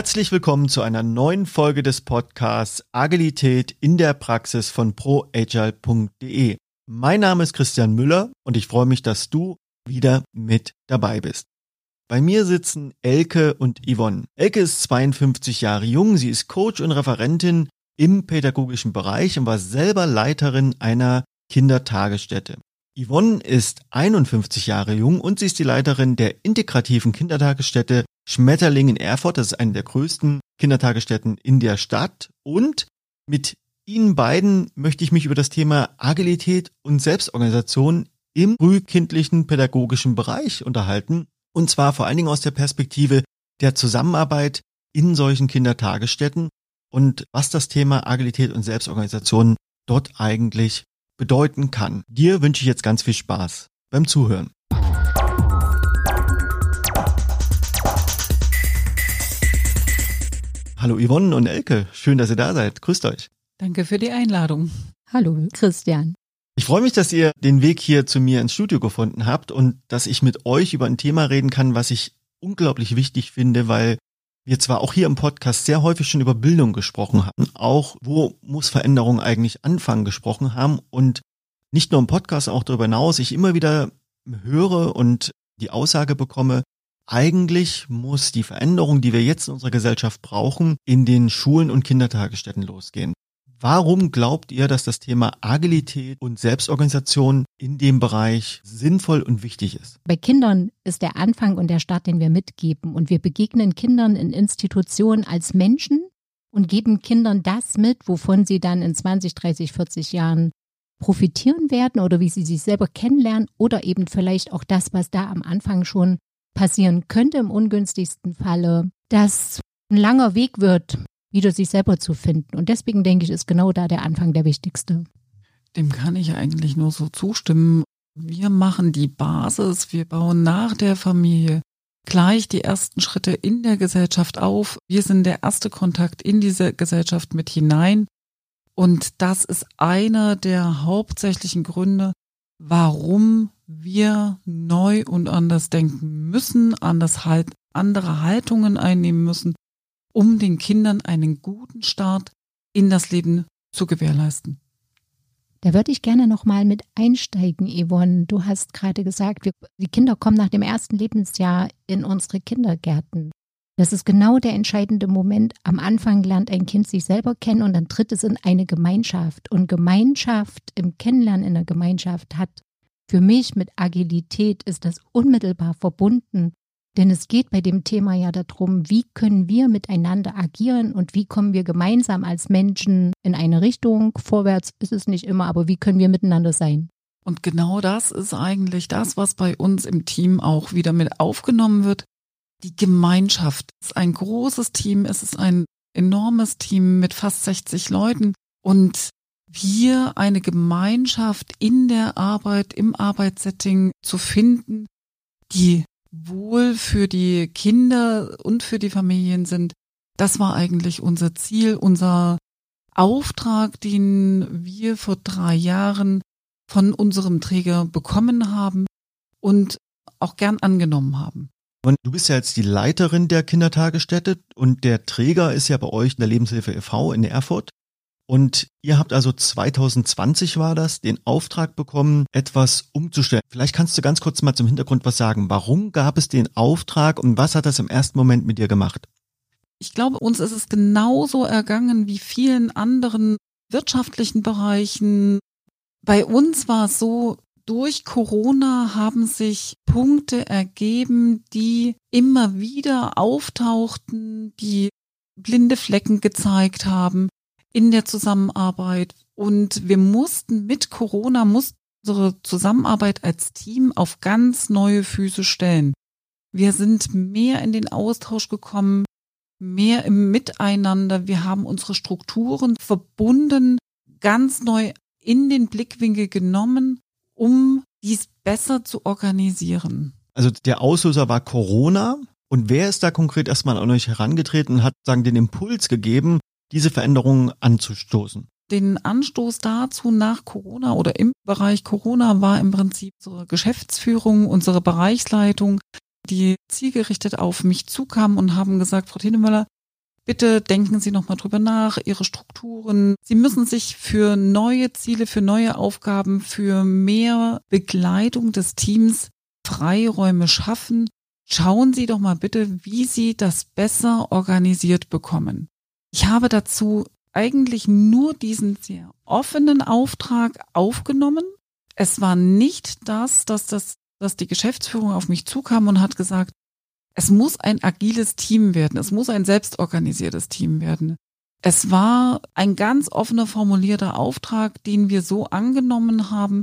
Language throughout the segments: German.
Herzlich willkommen zu einer neuen Folge des Podcasts Agilität in der Praxis von proagile.de. Mein Name ist Christian Müller und ich freue mich, dass du wieder mit dabei bist. Bei mir sitzen Elke und Yvonne. Elke ist 52 Jahre jung, sie ist Coach und Referentin im pädagogischen Bereich und war selber Leiterin einer Kindertagesstätte. Yvonne ist 51 Jahre jung und sie ist die Leiterin der integrativen Kindertagesstätte Schmetterling in Erfurt. Das ist eine der größten Kindertagesstätten in der Stadt. Und mit Ihnen beiden möchte ich mich über das Thema Agilität und Selbstorganisation im frühkindlichen pädagogischen Bereich unterhalten. Und zwar vor allen Dingen aus der Perspektive der Zusammenarbeit in solchen Kindertagesstätten und was das Thema Agilität und Selbstorganisation dort eigentlich bedeuten kann. Dir wünsche ich jetzt ganz viel Spaß beim Zuhören. Hallo Yvonne und Elke, schön, dass ihr da seid. Grüßt euch. Danke für die Einladung. Hallo Christian. Ich freue mich, dass ihr den Weg hier zu mir ins Studio gefunden habt und dass ich mit euch über ein Thema reden kann, was ich unglaublich wichtig finde, weil wir zwar auch hier im Podcast sehr häufig schon über Bildung gesprochen haben, auch wo muss Veränderung eigentlich anfangen gesprochen haben und nicht nur im Podcast, auch darüber hinaus, ich immer wieder höre und die Aussage bekomme, eigentlich muss die Veränderung, die wir jetzt in unserer Gesellschaft brauchen, in den Schulen und Kindertagesstätten losgehen. Warum glaubt ihr, dass das Thema Agilität und Selbstorganisation in dem Bereich sinnvoll und wichtig ist? Bei Kindern ist der Anfang und der Start, den wir mitgeben. Und wir begegnen Kindern in Institutionen als Menschen und geben Kindern das mit, wovon sie dann in 20, 30, 40 Jahren profitieren werden oder wie sie sich selber kennenlernen oder eben vielleicht auch das, was da am Anfang schon passieren könnte im ungünstigsten Falle, dass ein langer Weg wird, wieder sich selber zu finden. Und deswegen denke ich, ist genau da der Anfang der wichtigste. Dem kann ich eigentlich nur so zustimmen. Wir machen die Basis, wir bauen nach der Familie gleich die ersten Schritte in der Gesellschaft auf. Wir sind der erste Kontakt in diese Gesellschaft mit hinein. Und das ist einer der hauptsächlichen Gründe, warum wir neu und anders denken müssen, anders halt, andere Haltungen einnehmen müssen, um den Kindern einen guten Start in das Leben zu gewährleisten. Da würde ich gerne noch mal mit einsteigen, Yvonne. Du hast gerade gesagt, wir, die Kinder kommen nach dem ersten Lebensjahr in unsere Kindergärten. Das ist genau der entscheidende Moment. Am Anfang lernt ein Kind sich selber kennen und dann tritt es in eine Gemeinschaft. Und Gemeinschaft im Kennenlernen in der Gemeinschaft hat für mich mit Agilität ist das unmittelbar verbunden denn es geht bei dem Thema ja darum, wie können wir miteinander agieren und wie kommen wir gemeinsam als Menschen in eine Richtung. Vorwärts ist es nicht immer, aber wie können wir miteinander sein? Und genau das ist eigentlich das, was bei uns im Team auch wieder mit aufgenommen wird. Die Gemeinschaft ist ein großes Team, es ist ein enormes Team mit fast 60 Leuten und wir eine Gemeinschaft in der Arbeit, im Arbeitssetting zu finden, die wohl für die Kinder und für die Familien sind. Das war eigentlich unser Ziel, unser Auftrag, den wir vor drei Jahren von unserem Träger bekommen haben und auch gern angenommen haben. Du bist ja jetzt die Leiterin der Kindertagesstätte und der Träger ist ja bei euch in der Lebenshilfe e.V. in Erfurt. Und ihr habt also 2020 war das, den Auftrag bekommen, etwas umzustellen. Vielleicht kannst du ganz kurz mal zum Hintergrund was sagen. Warum gab es den Auftrag und was hat das im ersten Moment mit dir gemacht? Ich glaube, uns ist es genauso ergangen wie vielen anderen wirtschaftlichen Bereichen. Bei uns war es so, durch Corona haben sich Punkte ergeben, die immer wieder auftauchten, die blinde Flecken gezeigt haben, in der Zusammenarbeit. Und wir mussten mit Corona, mussten unsere Zusammenarbeit als Team auf ganz neue Füße stellen. Wir sind mehr in den Austausch gekommen, mehr im Miteinander. Wir haben unsere Strukturen verbunden, ganz neu in den Blickwinkel genommen, um dies besser zu organisieren. Also der Auslöser war Corona. Und wer ist da konkret erstmal an euch herangetreten und hat sagen den Impuls gegeben, diese Veränderungen anzustoßen? Den Anstoß dazu nach Corona oder im Bereich Corona war im Prinzip unsere Geschäftsführung, unsere Bereichsleitung, die zielgerichtet auf mich zukamen und haben gesagt, Frau Tinemöller, bitte denken Sie nochmal drüber nach, Ihre Strukturen. Sie müssen sich für neue Ziele, für neue Aufgaben, für mehr Begleitung des Teams Freiräume schaffen. Schauen Sie doch mal bitte, wie Sie das besser organisiert bekommen. Ich habe dazu eigentlich nur diesen sehr offenen Auftrag aufgenommen. Es war nicht das, dass das, dass die Geschäftsführung auf mich zukam und hat gesagt, es muss ein agiles Team werden. Es muss ein selbstorganisiertes Team werden. Es war ein ganz offener formulierter Auftrag, den wir so angenommen haben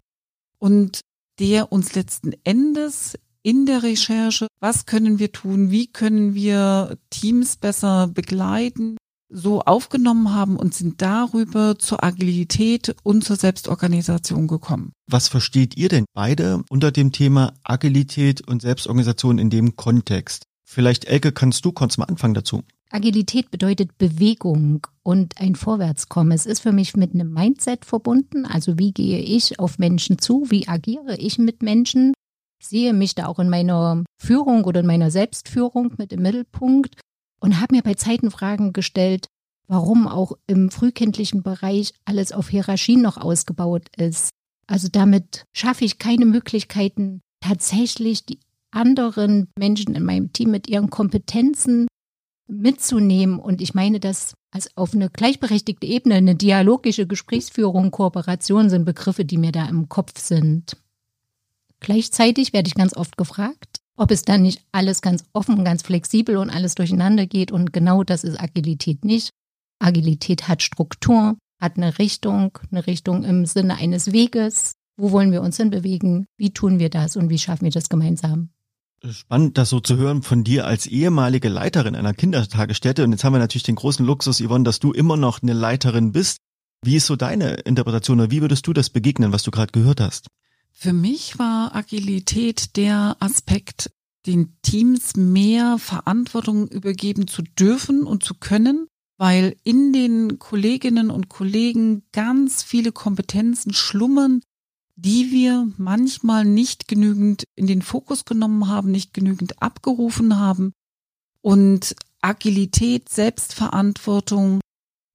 und der uns letzten Endes in der Recherche, was können wir tun, wie können wir Teams besser begleiten, so aufgenommen haben und sind darüber zur Agilität und zur Selbstorganisation gekommen. Was versteht ihr denn beide unter dem Thema Agilität und Selbstorganisation in dem Kontext? Vielleicht, Elke, kannst du kurz mal anfangen dazu? Agilität bedeutet Bewegung und ein Vorwärtskommen. Es ist für mich mit einem Mindset verbunden. Also wie gehe ich auf Menschen zu? Wie agiere ich mit Menschen? Ich sehe mich da auch in meiner Führung oder in meiner Selbstführung mit im Mittelpunkt und habe mir bei Zeiten Fragen gestellt, warum auch im frühkindlichen Bereich alles auf Hierarchien noch ausgebaut ist. Also damit schaffe ich keine Möglichkeiten, tatsächlich die anderen Menschen in meinem Team mit ihren Kompetenzen mitzunehmen. Und ich meine das als auf eine gleichberechtigte Ebene, eine dialogische Gesprächsführung, Kooperation sind Begriffe, die mir da im Kopf sind. Gleichzeitig werde ich ganz oft gefragt, ob es dann nicht alles ganz offen, ganz flexibel und alles durcheinander geht. Und genau das ist Agilität nicht. Agilität hat Struktur, hat eine Richtung, eine Richtung im Sinne eines Weges. Wo wollen wir uns hinbewegen? Wie tun wir das und wie schaffen wir das gemeinsam? Spannend, das so zu hören von dir als ehemalige Leiterin einer Kindertagesstätte. Und jetzt haben wir natürlich den großen Luxus, Yvonne, dass du immer noch eine Leiterin bist. Wie ist so deine Interpretation oder wie würdest du das begegnen, was du gerade gehört hast? Für mich war Agilität der Aspekt, den Teams mehr Verantwortung übergeben zu dürfen und zu können, weil in den Kolleginnen und Kollegen ganz viele Kompetenzen schlummern, die wir manchmal nicht genügend in den Fokus genommen haben, nicht genügend abgerufen haben. Und Agilität, Selbstverantwortung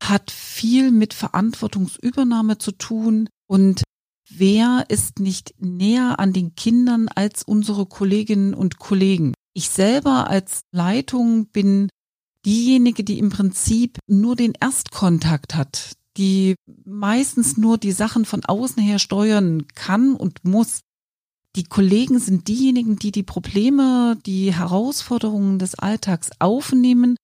hat viel mit Verantwortungsübernahme zu tun und wer ist nicht näher an den Kindern als unsere Kolleginnen und Kollegen? Ich selber als Leitung bin diejenige, die im Prinzip nur den Erstkontakt hat, die meistens nur die Sachen von außen her steuern kann und muss. Die Kollegen sind diejenigen, die die Probleme, die Herausforderungen des Alltags aufnehmen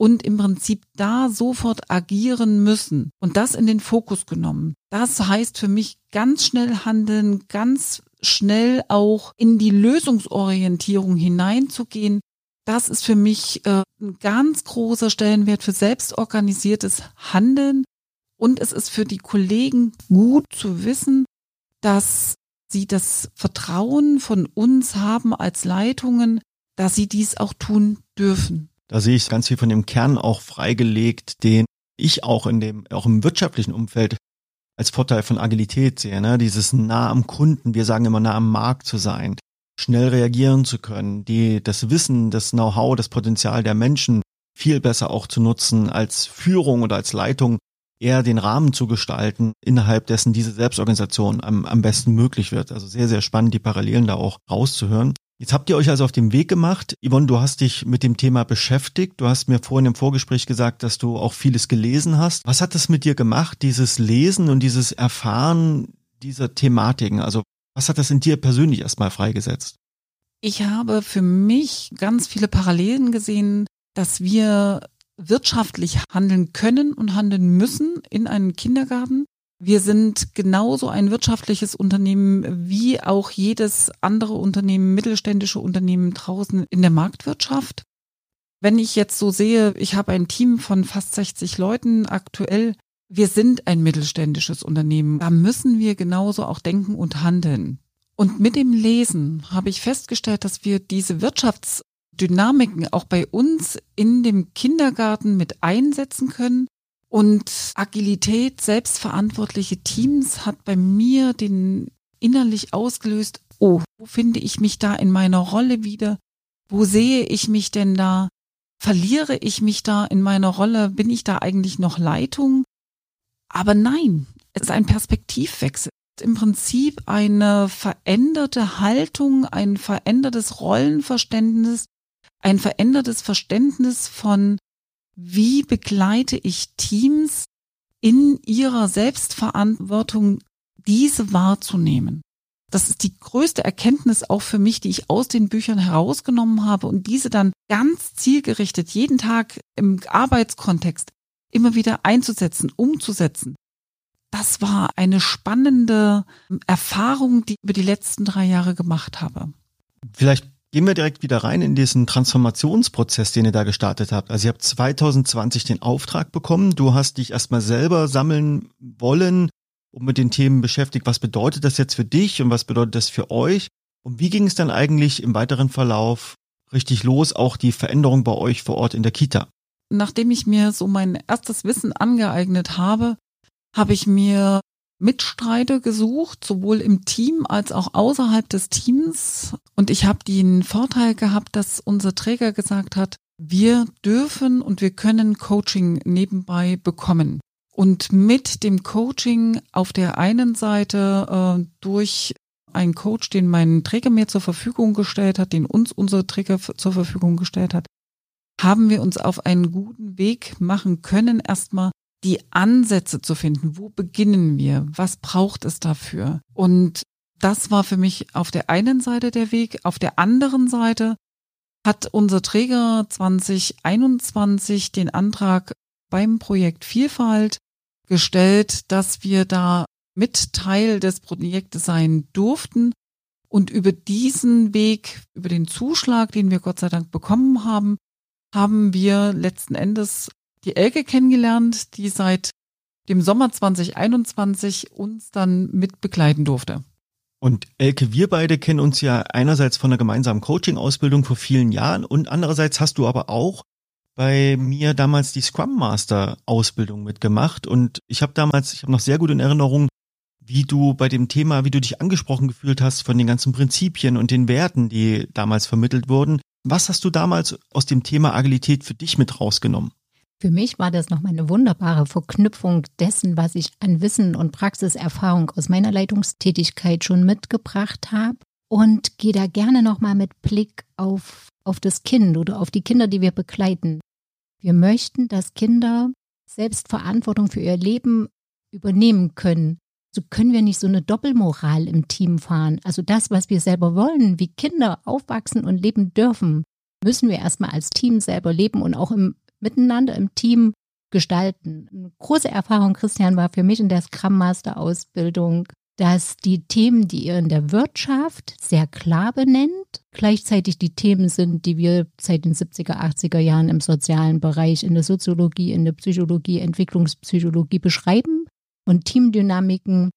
und im Prinzip da sofort agieren müssen und das in den Fokus genommen. Das heißt für mich ganz schnell handeln, ganz schnell auch in die Lösungsorientierung hineinzugehen. Das ist für mich äh, ein ganz großer Stellenwert für selbstorganisiertes Handeln. Und es ist für die Kollegen gut zu wissen, dass sie das Vertrauen von uns haben als Leitungen, dass sie dies auch tun dürfen. Da sehe ich ganz viel von dem Kern auch freigelegt, den ich auch in dem, auch im wirtschaftlichen Umfeld als Vorteil von Agilität sehe, ne? Dieses nah am Kunden, wir sagen immer nah am Markt zu sein, schnell reagieren zu können, die, das Wissen, das Know-how, das Potenzial der Menschen viel besser auch zu nutzen als Führung oder als Leitung, eher den Rahmen zu gestalten, innerhalb dessen diese Selbstorganisation am, am besten möglich wird. Also sehr, sehr spannend, die Parallelen da auch rauszuhören. Jetzt habt ihr euch also auf den Weg gemacht. Yvonne, du hast dich mit dem Thema beschäftigt. Du hast mir vorhin im Vorgespräch gesagt, dass du auch vieles gelesen hast. Was hat das mit dir gemacht, dieses Lesen und dieses Erfahren dieser Thematiken? Also was hat das in dir persönlich erstmal freigesetzt? Ich habe für mich ganz viele Parallelen gesehen, dass wir wirtschaftlich handeln können und handeln müssen in einem Kindergarten. Wir sind genauso ein wirtschaftliches Unternehmen wie auch jedes andere Unternehmen, mittelständische Unternehmen draußen in der Marktwirtschaft. Wenn ich jetzt so sehe, ich habe ein Team von fast 60 Leuten aktuell. Wir sind ein mittelständisches Unternehmen. Da müssen wir genauso auch denken und handeln. Und mit dem Lesen habe ich festgestellt, dass wir diese Wirtschaftsdynamiken auch bei uns in dem Kindergarten mit einsetzen können und Agilität, selbstverantwortliche Teams hat bei mir den innerlich ausgelöst, oh, wo finde ich mich da in meiner Rolle wieder? Wo sehe ich mich denn da? verliere ich mich da in meiner Rolle? Bin ich da eigentlich noch Leitung? Aber nein, es ist ein Perspektivwechsel. Im Prinzip eine veränderte Haltung, ein verändertes Rollenverständnis, ein verändertes Verständnis von, wie begleite ich Teams in ihrer Selbstverantwortung, diese wahrzunehmen. Das ist die größte Erkenntnis auch für mich, die ich aus den Büchern herausgenommen habe und diese dann ganz zielgerichtet jeden Tag im Arbeitskontext immer wieder einzusetzen, umzusetzen. Das war eine spannende Erfahrung, die ich über die letzten drei Jahre gemacht habe. Vielleicht gehen wir direkt wieder rein in diesen Transformationsprozess, den ihr da gestartet habt. Also ihr habt 2020 den Auftrag bekommen. Du hast dich erstmal selber sammeln wollen, und mit den Themen beschäftigt. Was bedeutet das jetzt für dich und was bedeutet das für euch? Und wie ging es dann eigentlich im weiteren Verlauf richtig los, auch die Veränderung bei euch vor Ort in der Kita? Nachdem ich mir so mein erstes Wissen angeeignet habe, habe ich mir Mitstreiter gesucht, sowohl im Team als auch außerhalb des Teams. Und ich habe den Vorteil gehabt, dass unser Träger gesagt hat, wir dürfen und wir können Coaching nebenbei bekommen. Und mit dem Coaching auf der einen Seite äh, durch einen Coach, den mein Träger mir zur Verfügung gestellt hat, den uns unser Träger zur Verfügung gestellt hat, haben wir uns auf einen guten Weg machen können, erstmal die Ansätze zu finden. Wo beginnen wir? Was braucht es dafür? Und das war für mich auf der einen Seite der Weg. Auf der anderen Seite hat unser Träger 2021 den Antrag beim Projekt Vielfalt gestellt, dass wir da mit Teil des Projektes sein durften. Und über diesen Weg, über den Zuschlag, den wir Gott sei Dank bekommen haben, haben wir letzten Endes die Elke kennengelernt, die seit dem Sommer 2021 uns dann mit begleiten durfte. Und Elke, wir beide kennen uns ja einerseits von einer gemeinsamen Coaching-Ausbildung vor vielen Jahren und andererseits hast du aber auch bei mir damals die Scrum Master Ausbildung mitgemacht und ich habe damals, ich habe noch sehr gut in Erinnerung, wie du bei dem Thema, wie du dich angesprochen gefühlt hast von den ganzen Prinzipien und den Werten, die damals vermittelt wurden. Was hast du damals aus dem Thema Agilität für dich mit rausgenommen? Für mich war das nochmal eine wunderbare Verknüpfung dessen, was ich an Wissen und Praxiserfahrung aus meiner Leitungstätigkeit schon mitgebracht habe und gehe da gerne nochmal mit Blick auf, auf das Kind oder auf die Kinder, die wir begleiten. Wir möchten, dass Kinder selbst Verantwortung für ihr Leben übernehmen können. So können wir nicht so eine Doppelmoral im Team fahren. Also das, was wir selber wollen, wie Kinder aufwachsen und leben dürfen, müssen wir erstmal als Team selber leben und auch im Miteinander im Team gestalten. Eine große Erfahrung, Christian, war für mich in der Scrum Master Ausbildung dass die Themen, die ihr in der Wirtschaft sehr klar benennt, gleichzeitig die Themen sind, die wir seit den 70er, 80er Jahren im sozialen Bereich, in der Soziologie, in der Psychologie, Entwicklungspsychologie beschreiben. Und Teamdynamiken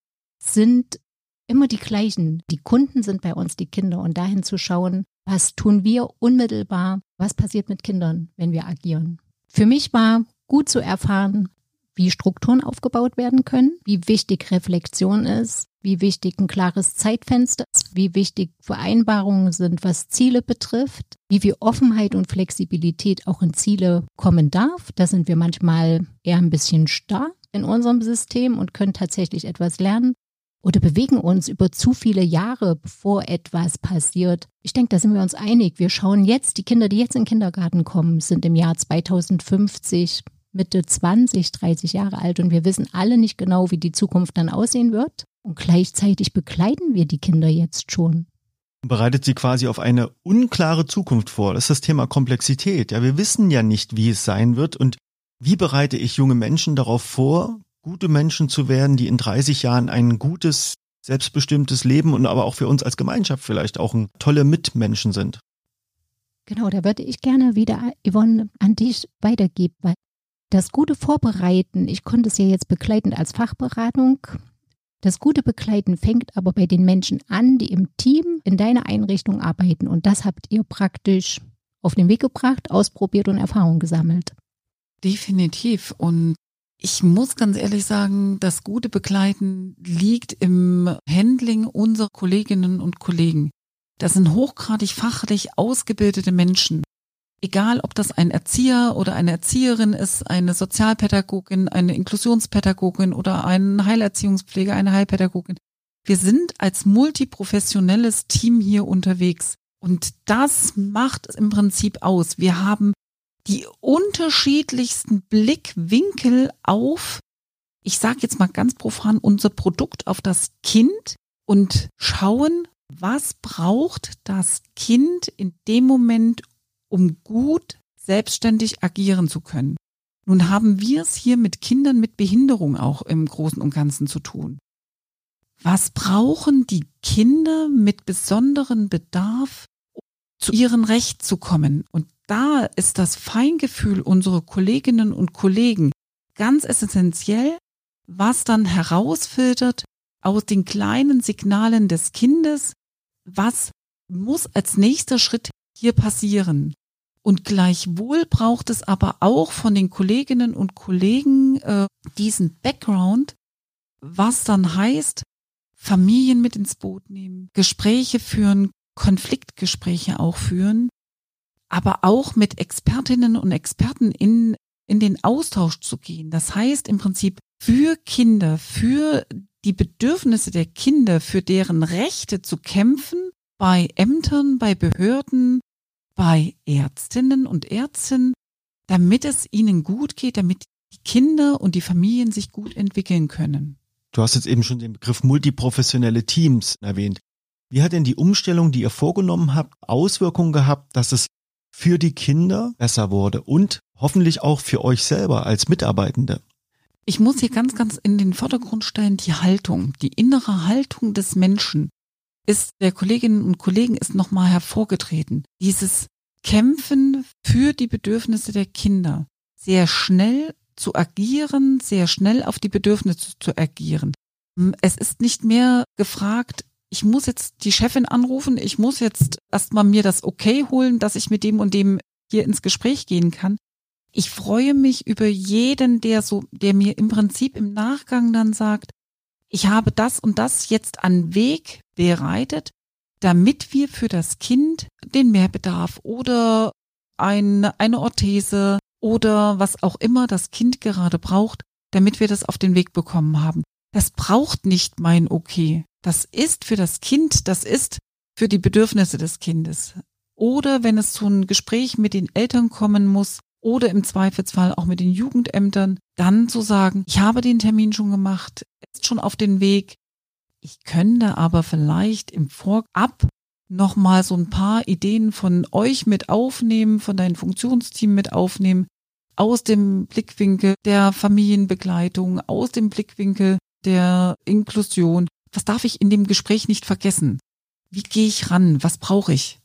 sind immer die gleichen. Die Kunden sind bei uns die Kinder und dahin zu schauen, was tun wir unmittelbar, was passiert mit Kindern, wenn wir agieren. Für mich war gut zu erfahren, wie Strukturen aufgebaut werden können, wie wichtig Reflexion ist, wie wichtig ein klares Zeitfenster ist, wie wichtig Vereinbarungen sind, was Ziele betrifft, wie viel Offenheit und Flexibilität auch in Ziele kommen darf. Da sind wir manchmal eher ein bisschen starr in unserem System und können tatsächlich etwas lernen oder bewegen uns über zu viele Jahre, bevor etwas passiert. Ich denke, da sind wir uns einig. Wir schauen jetzt, die Kinder, die jetzt in den Kindergarten kommen, sind im Jahr 2050 Mitte 20, 30 Jahre alt und wir wissen alle nicht genau, wie die Zukunft dann aussehen wird. Und gleichzeitig begleiten wir die Kinder jetzt schon. Bereitet sie quasi auf eine unklare Zukunft vor. Das ist das Thema Komplexität. Ja, wir wissen ja nicht, wie es sein wird und wie bereite ich junge Menschen darauf vor, gute Menschen zu werden, die in 30 Jahren ein gutes, selbstbestimmtes Leben und aber auch für uns als Gemeinschaft vielleicht auch ein tolle Mitmenschen sind. Genau, da würde ich gerne wieder, Yvonne, an dich weitergeben, weil das gute Vorbereiten, ich konnte es ja jetzt begleitend als Fachberatung. Das gute Begleiten fängt aber bei den Menschen an, die im Team in deiner Einrichtung arbeiten. Und das habt ihr praktisch auf den Weg gebracht, ausprobiert und Erfahrung gesammelt. Definitiv. Und ich muss ganz ehrlich sagen, das gute Begleiten liegt im Handling unserer Kolleginnen und Kollegen. Das sind hochgradig fachlich ausgebildete Menschen egal ob das ein Erzieher oder eine Erzieherin ist, eine Sozialpädagogin, eine Inklusionspädagogin oder ein Heilerziehungspfleger, eine Heilpädagogin. Wir sind als multiprofessionelles Team hier unterwegs. Und das macht es im Prinzip aus. Wir haben die unterschiedlichsten Blickwinkel auf, ich sage jetzt mal ganz profan, unser Produkt auf das Kind und schauen, was braucht das Kind in dem Moment, um gut selbstständig agieren zu können. Nun haben wir es hier mit Kindern mit Behinderung auch im Großen und Ganzen zu tun. Was brauchen die Kinder mit besonderen Bedarf, zu ihrem Recht zu kommen? Und da ist das Feingefühl unserer Kolleginnen und Kollegen ganz essentiell, was dann herausfiltert aus den kleinen Signalen des Kindes, was muss als nächster Schritt hier passieren. Und gleichwohl braucht es aber auch von den Kolleginnen und Kollegen äh, diesen Background, was dann heißt, Familien mit ins Boot nehmen, Gespräche führen, Konfliktgespräche auch führen, aber auch mit Expertinnen und Experten in, in den Austausch zu gehen. Das heißt im Prinzip für Kinder, für die Bedürfnisse der Kinder, für deren Rechte zu kämpfen, bei Ämtern, bei Behörden, bei Ärztinnen und Ärzten, damit es ihnen gut geht, damit die Kinder und die Familien sich gut entwickeln können. Du hast jetzt eben schon den Begriff multiprofessionelle Teams erwähnt. Wie hat denn die Umstellung, die ihr vorgenommen habt, Auswirkungen gehabt, dass es für die Kinder besser wurde und hoffentlich auch für euch selber als Mitarbeitende? Ich muss hier ganz, ganz in den Vordergrund stellen, die Haltung, die innere Haltung des Menschen ist der Kolleginnen und Kollegen ist nochmal hervorgetreten. Dieses Kämpfen für die Bedürfnisse der Kinder. Sehr schnell zu agieren, sehr schnell auf die Bedürfnisse zu agieren. Es ist nicht mehr gefragt, ich muss jetzt die Chefin anrufen, ich muss jetzt erstmal mir das Okay holen, dass ich mit dem und dem hier ins Gespräch gehen kann. Ich freue mich über jeden, der so, der mir im Prinzip im Nachgang dann sagt, ich habe das und das jetzt an Weg bereitet, damit wir für das Kind den Mehrbedarf oder eine, eine Orthese oder was auch immer das Kind gerade braucht, damit wir das auf den Weg bekommen haben. Das braucht nicht mein Okay. Das ist für das Kind, das ist für die Bedürfnisse des Kindes. Oder wenn es zu einem Gespräch mit den Eltern kommen muss oder im Zweifelsfall auch mit den Jugendämtern, dann zu sagen, ich habe den Termin schon gemacht, ist schon auf den Weg. Ich könnte aber vielleicht im Vorab nochmal so ein paar Ideen von euch mit aufnehmen, von deinem Funktionsteam mit aufnehmen, aus dem Blickwinkel der Familienbegleitung, aus dem Blickwinkel der Inklusion. Was darf ich in dem Gespräch nicht vergessen? Wie gehe ich ran? Was brauche ich?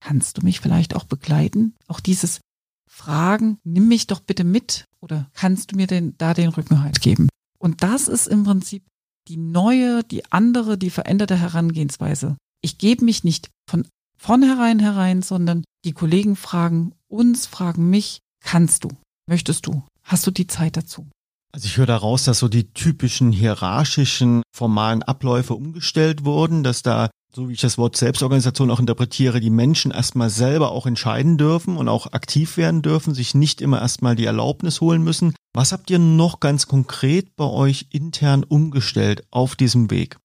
Kannst du mich vielleicht auch begleiten? Auch dieses Fragen, nimm mich doch bitte mit oder kannst du mir denn da den Rückenhalt geben? Und das ist im Prinzip die neue, die andere, die veränderte Herangehensweise. Ich gebe mich nicht von vornherein herein, sondern die Kollegen fragen uns, fragen mich, kannst du? Möchtest du? Hast du die Zeit dazu? Also ich höre daraus, dass so die typischen hierarchischen, formalen Abläufe umgestellt wurden, dass da, so wie ich das Wort Selbstorganisation auch interpretiere, die Menschen erstmal selber auch entscheiden dürfen und auch aktiv werden dürfen, sich nicht immer erstmal die Erlaubnis holen müssen. Was habt ihr noch ganz konkret bei euch intern umgestellt auf diesem Weg?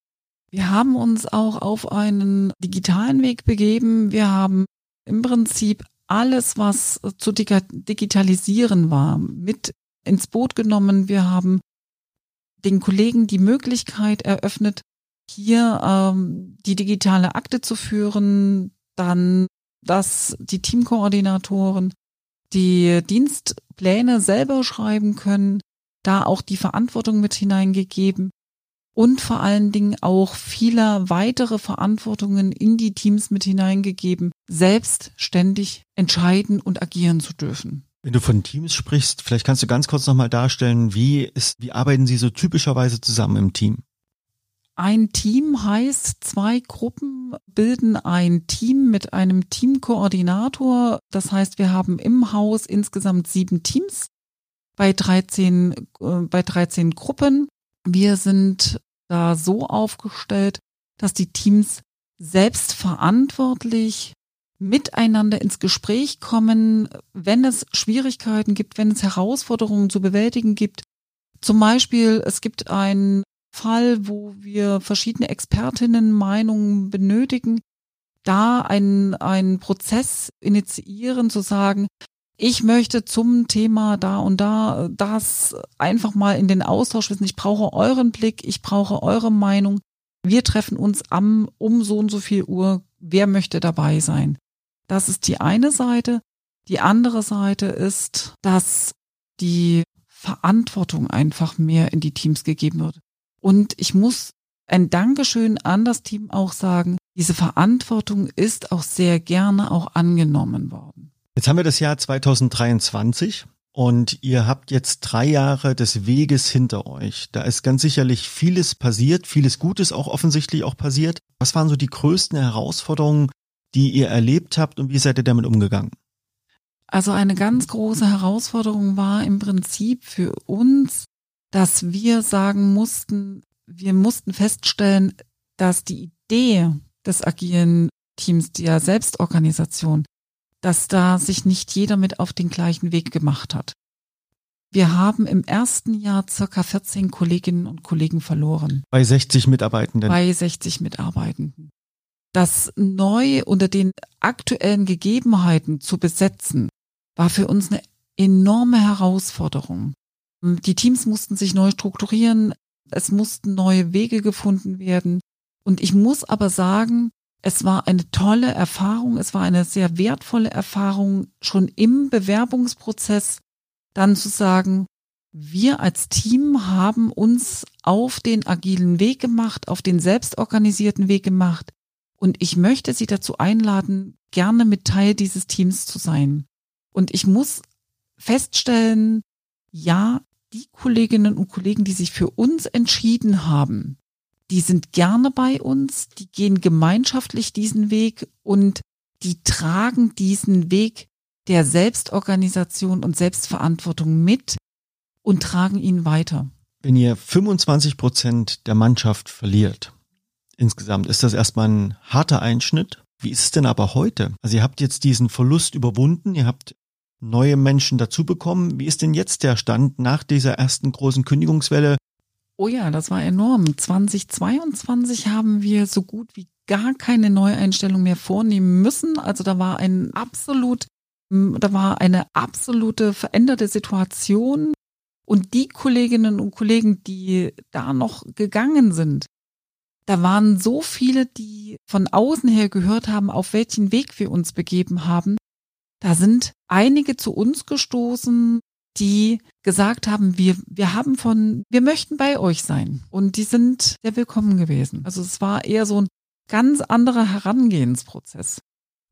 Wir haben uns auch auf einen digitalen Weg begeben. Wir haben im Prinzip alles, was zu digitalisieren war, mit ins Boot genommen. Wir haben den Kollegen die Möglichkeit eröffnet, hier ähm, die digitale Akte zu führen, dann dass die Teamkoordinatoren die Dienstpläne selber schreiben können, da auch die Verantwortung mit hineingegeben und vor allen Dingen auch vieler weitere Verantwortungen in die Teams mit hineingegeben, selbstständig entscheiden und agieren zu dürfen. Wenn du von Teams sprichst, vielleicht kannst du ganz kurz nochmal darstellen, wie ist, wie arbeiten Sie so typischerweise zusammen im Team? Ein Team heißt, zwei Gruppen bilden ein Team mit einem Teamkoordinator. Das heißt, wir haben im Haus insgesamt sieben Teams bei 13, äh, bei 13 Gruppen. Wir sind da so aufgestellt, dass die Teams selbstverantwortlich miteinander ins Gespräch kommen, wenn es Schwierigkeiten gibt, wenn es Herausforderungen zu bewältigen gibt. Zum Beispiel, es gibt einen Fall, wo wir verschiedene Expertinnen Meinungen benötigen, da einen, einen Prozess initiieren, zu sagen, ich möchte zum Thema da und da das einfach mal in den Austausch wissen. Ich brauche euren Blick, ich brauche eure Meinung. Wir treffen uns am um so und so viel Uhr. Wer möchte dabei sein? Das ist die eine Seite. Die andere Seite ist, dass die Verantwortung einfach mehr in die Teams gegeben wird. Und ich muss ein Dankeschön an das Team auch sagen, diese Verantwortung ist auch sehr gerne auch angenommen worden. Jetzt haben wir das Jahr 2023 und ihr habt jetzt drei Jahre des Weges hinter euch. Da ist ganz sicherlich vieles passiert, vieles Gutes auch offensichtlich auch passiert. Was waren so die größten Herausforderungen, die ihr erlebt habt und wie seid ihr damit umgegangen? Also eine ganz große Herausforderung war im Prinzip für uns, dass wir sagen mussten, wir mussten feststellen, dass die Idee des agilen Teams, der Selbstorganisation, dass da sich nicht jeder mit auf den gleichen Weg gemacht hat. Wir haben im ersten Jahr circa 14 Kolleginnen und Kollegen verloren. Bei 60 Mitarbeitenden. Bei 60 Mitarbeitenden. Das neu unter den aktuellen Gegebenheiten zu besetzen, war für uns eine enorme Herausforderung. Die Teams mussten sich neu strukturieren, es mussten neue Wege gefunden werden. Und ich muss aber sagen, es war eine tolle Erfahrung, es war eine sehr wertvolle Erfahrung, schon im Bewerbungsprozess dann zu sagen, wir als Team haben uns auf den agilen Weg gemacht, auf den selbstorganisierten Weg gemacht. Und ich möchte Sie dazu einladen, gerne mit Teil dieses Teams zu sein. Und ich muss feststellen, ja, die Kolleginnen und Kollegen, die sich für uns entschieden haben, die sind gerne bei uns, die gehen gemeinschaftlich diesen Weg und die tragen diesen Weg der Selbstorganisation und Selbstverantwortung mit und tragen ihn weiter. Wenn ihr 25 Prozent der Mannschaft verliert, insgesamt, ist das erstmal ein harter Einschnitt. Wie ist es denn aber heute? Also ihr habt jetzt diesen Verlust überwunden, ihr habt neue Menschen dazu bekommen. Wie ist denn jetzt der Stand nach dieser ersten großen Kündigungswelle? Oh ja, das war enorm. 2022 haben wir so gut wie gar keine Neueinstellung mehr vornehmen müssen. Also da war ein absolut, da war eine absolute veränderte Situation. Und die Kolleginnen und Kollegen, die da noch gegangen sind, da waren so viele, die von außen her gehört haben, auf welchen Weg wir uns begeben haben, da sind einige zu uns gestoßen, die gesagt haben, wir, wir haben von, wir möchten bei euch sein. Und die sind sehr willkommen gewesen. Also es war eher so ein ganz anderer Herangehensprozess.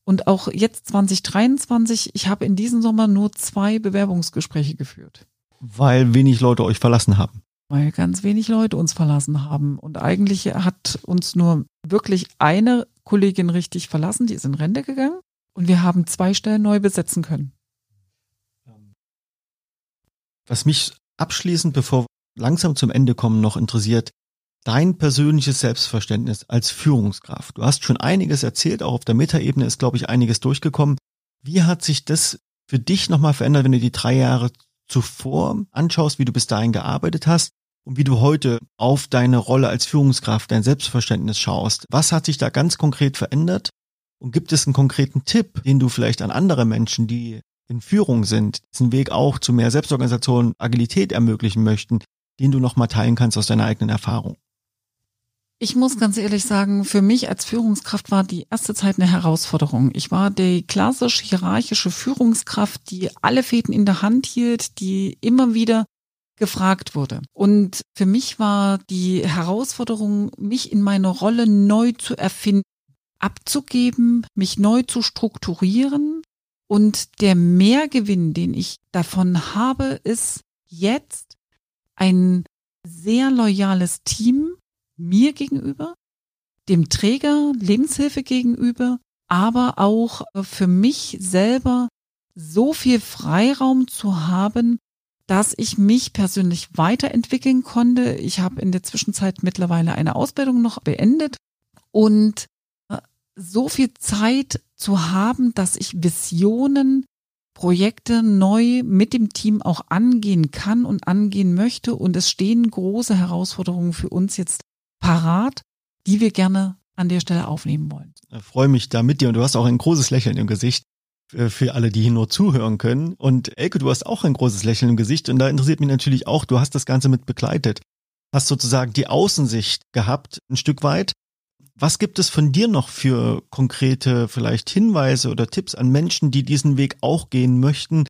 Und auch jetzt 2023, ich habe in diesem Sommer nur zwei Bewerbungsgespräche geführt. Weil wenig Leute euch verlassen haben. Weil ganz wenig Leute uns verlassen haben. Und eigentlich hat uns nur wirklich eine Kollegin richtig verlassen, die ist in Rente gegangen. Und wir haben zwei Stellen neu besetzen können. Was mich abschließend, bevor wir langsam zum Ende kommen, noch interessiert, dein persönliches Selbstverständnis als Führungskraft. Du hast schon einiges erzählt, auch auf der Metaebene ist, glaube ich, einiges durchgekommen. Wie hat sich das für dich nochmal verändert, wenn du die drei Jahre zuvor anschaust, wie du bis dahin gearbeitet hast und wie du heute auf deine Rolle als Führungskraft, dein Selbstverständnis schaust? Was hat sich da ganz konkret verändert und gibt es einen konkreten Tipp, den du vielleicht an andere Menschen, die in Führung sind, diesen Weg auch zu mehr Selbstorganisation, Agilität ermöglichen möchten, den du nochmal teilen kannst aus deiner eigenen Erfahrung? Ich muss ganz ehrlich sagen, für mich als Führungskraft war die erste Zeit eine Herausforderung. Ich war die klassisch hierarchische Führungskraft, die alle Fäden in der Hand hielt, die immer wieder gefragt wurde. Und für mich war die Herausforderung, mich in meiner Rolle neu zu erfinden abzugeben, mich neu zu strukturieren. Und der Mehrgewinn, den ich davon habe, ist jetzt ein sehr loyales Team mir gegenüber, dem Träger Lebenshilfe gegenüber, aber auch für mich selber so viel Freiraum zu haben, dass ich mich persönlich weiterentwickeln konnte. Ich habe in der Zwischenzeit mittlerweile eine Ausbildung noch beendet und so viel Zeit zu haben, dass ich Visionen, Projekte neu mit dem Team auch angehen kann und angehen möchte. Und es stehen große Herausforderungen für uns jetzt parat, die wir gerne an der Stelle aufnehmen wollen. Ich freue mich da mit dir und du hast auch ein großes Lächeln im Gesicht für alle, die hier nur zuhören können. Und Elke, du hast auch ein großes Lächeln im Gesicht und da interessiert mich natürlich auch, du hast das Ganze mit begleitet, hast sozusagen die Außensicht gehabt, ein Stück weit. Was gibt es von dir noch für konkrete vielleicht Hinweise oder Tipps an Menschen, die diesen Weg auch gehen möchten?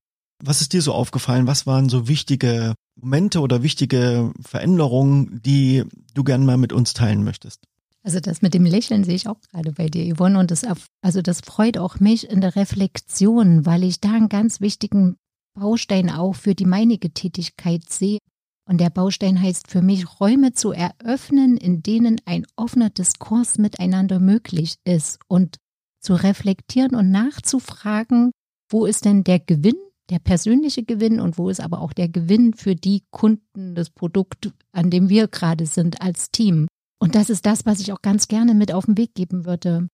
Was ist dir so aufgefallen? Was waren so wichtige Momente oder wichtige Veränderungen, die du gern mal mit uns teilen möchtest? Also das mit dem Lächeln sehe ich auch gerade bei dir, Yvonne. Und das, also das freut auch mich in der Reflexion, weil ich da einen ganz wichtigen Baustein auch für die meinige Tätigkeit sehe. Und der Baustein heißt für mich, Räume zu eröffnen, in denen ein offener Diskurs miteinander möglich ist und zu reflektieren und nachzufragen, wo ist denn der Gewinn, der persönliche Gewinn und wo ist aber auch der Gewinn für die Kunden, das Produkt, an dem wir gerade sind als Team. Und das ist das, was ich auch ganz gerne mit auf den Weg geben würde.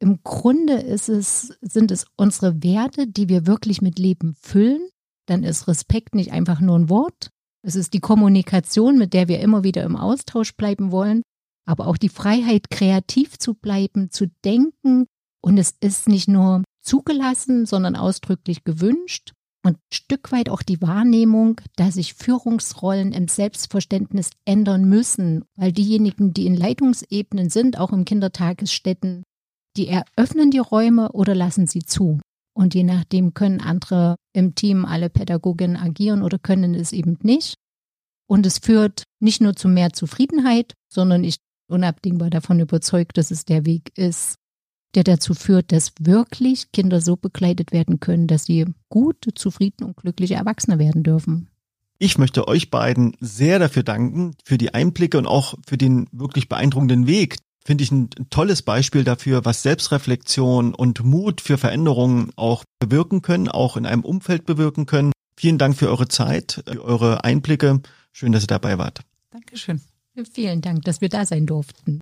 Im Grunde ist es, sind es unsere Werte, die wir wirklich mit Leben füllen. Dann ist Respekt nicht einfach nur ein Wort. Es ist die Kommunikation, mit der wir immer wieder im Austausch bleiben wollen, aber auch die Freiheit, kreativ zu bleiben, zu denken. Und es ist nicht nur zugelassen, sondern ausdrücklich gewünscht und ein Stück weit auch die Wahrnehmung, dass sich Führungsrollen im Selbstverständnis ändern müssen, weil diejenigen, die in Leitungsebenen sind, auch im Kindertagesstätten, die eröffnen die Räume oder lassen sie zu. Und je nachdem können andere im Team, alle Pädagoginnen agieren oder können es eben nicht. Und es führt nicht nur zu mehr Zufriedenheit, sondern ich unabdingbar davon überzeugt, dass es der Weg ist, der dazu führt, dass wirklich Kinder so begleitet werden können, dass sie gute, zufriedene und glückliche Erwachsene werden dürfen. Ich möchte euch beiden sehr dafür danken, für die Einblicke und auch für den wirklich beeindruckenden Weg. Finde ich ein tolles Beispiel dafür, was Selbstreflexion und Mut für Veränderungen auch bewirken können, auch in einem Umfeld bewirken können. Vielen Dank für eure Zeit, für eure Einblicke. Schön, dass ihr dabei wart. Dankeschön. Vielen Dank, dass wir da sein durften.